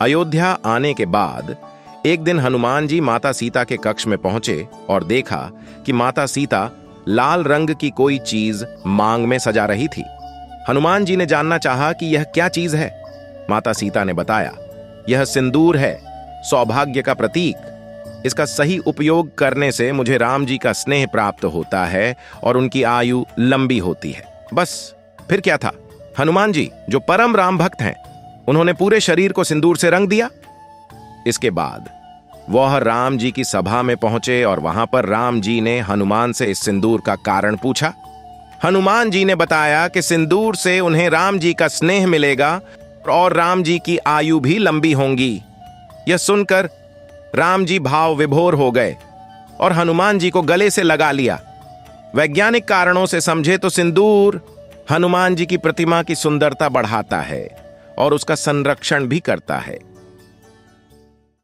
अयोध्या आने के बाद, एक दिन हनुमान जी माता सीता के कक्ष में पहुँचे और देखा कि माता सीता लाल रंग की कोई चीज़ मांग में सजा रही थी। हनुमान जी ने जानना चाहा कि यह क्या चीज़ है। माता सीता ने बताया, यह सिंदूर है, सौभाग्य का प्रतीक। इसका सही उपयोग करने से मुझे राम जी का स्नेह प्राप्त होता है और उनकी आयु लंबी होती है। बस, फिर क्या था? हनुमान जी, जो परम राम भक्त हैं उन्होंने पूरे शरीर को सिंदूर से रंग दिया। इसके बाद, वह राम जी की सभा में पहुँचे और वहाँ पर राम जी ने हनुमान से इस सिंदूर का कारण पूछा। हनुमान जी ने बताया कि सिंदूर से उन्हें राम जी का स्नेह मिलेगा और राम जी की आयु भी लंबी होंगी। यह सुनकर राम जी भाव विभोर हो गए और हनुमान जी को गले से लगा लिया। वैज्ञानिक कारणों से समझे तो सिंदूर हनुमान जी की प्रतिमा की सुंदरता बढ़ाता है। और उसका संरक्षण भी करता है।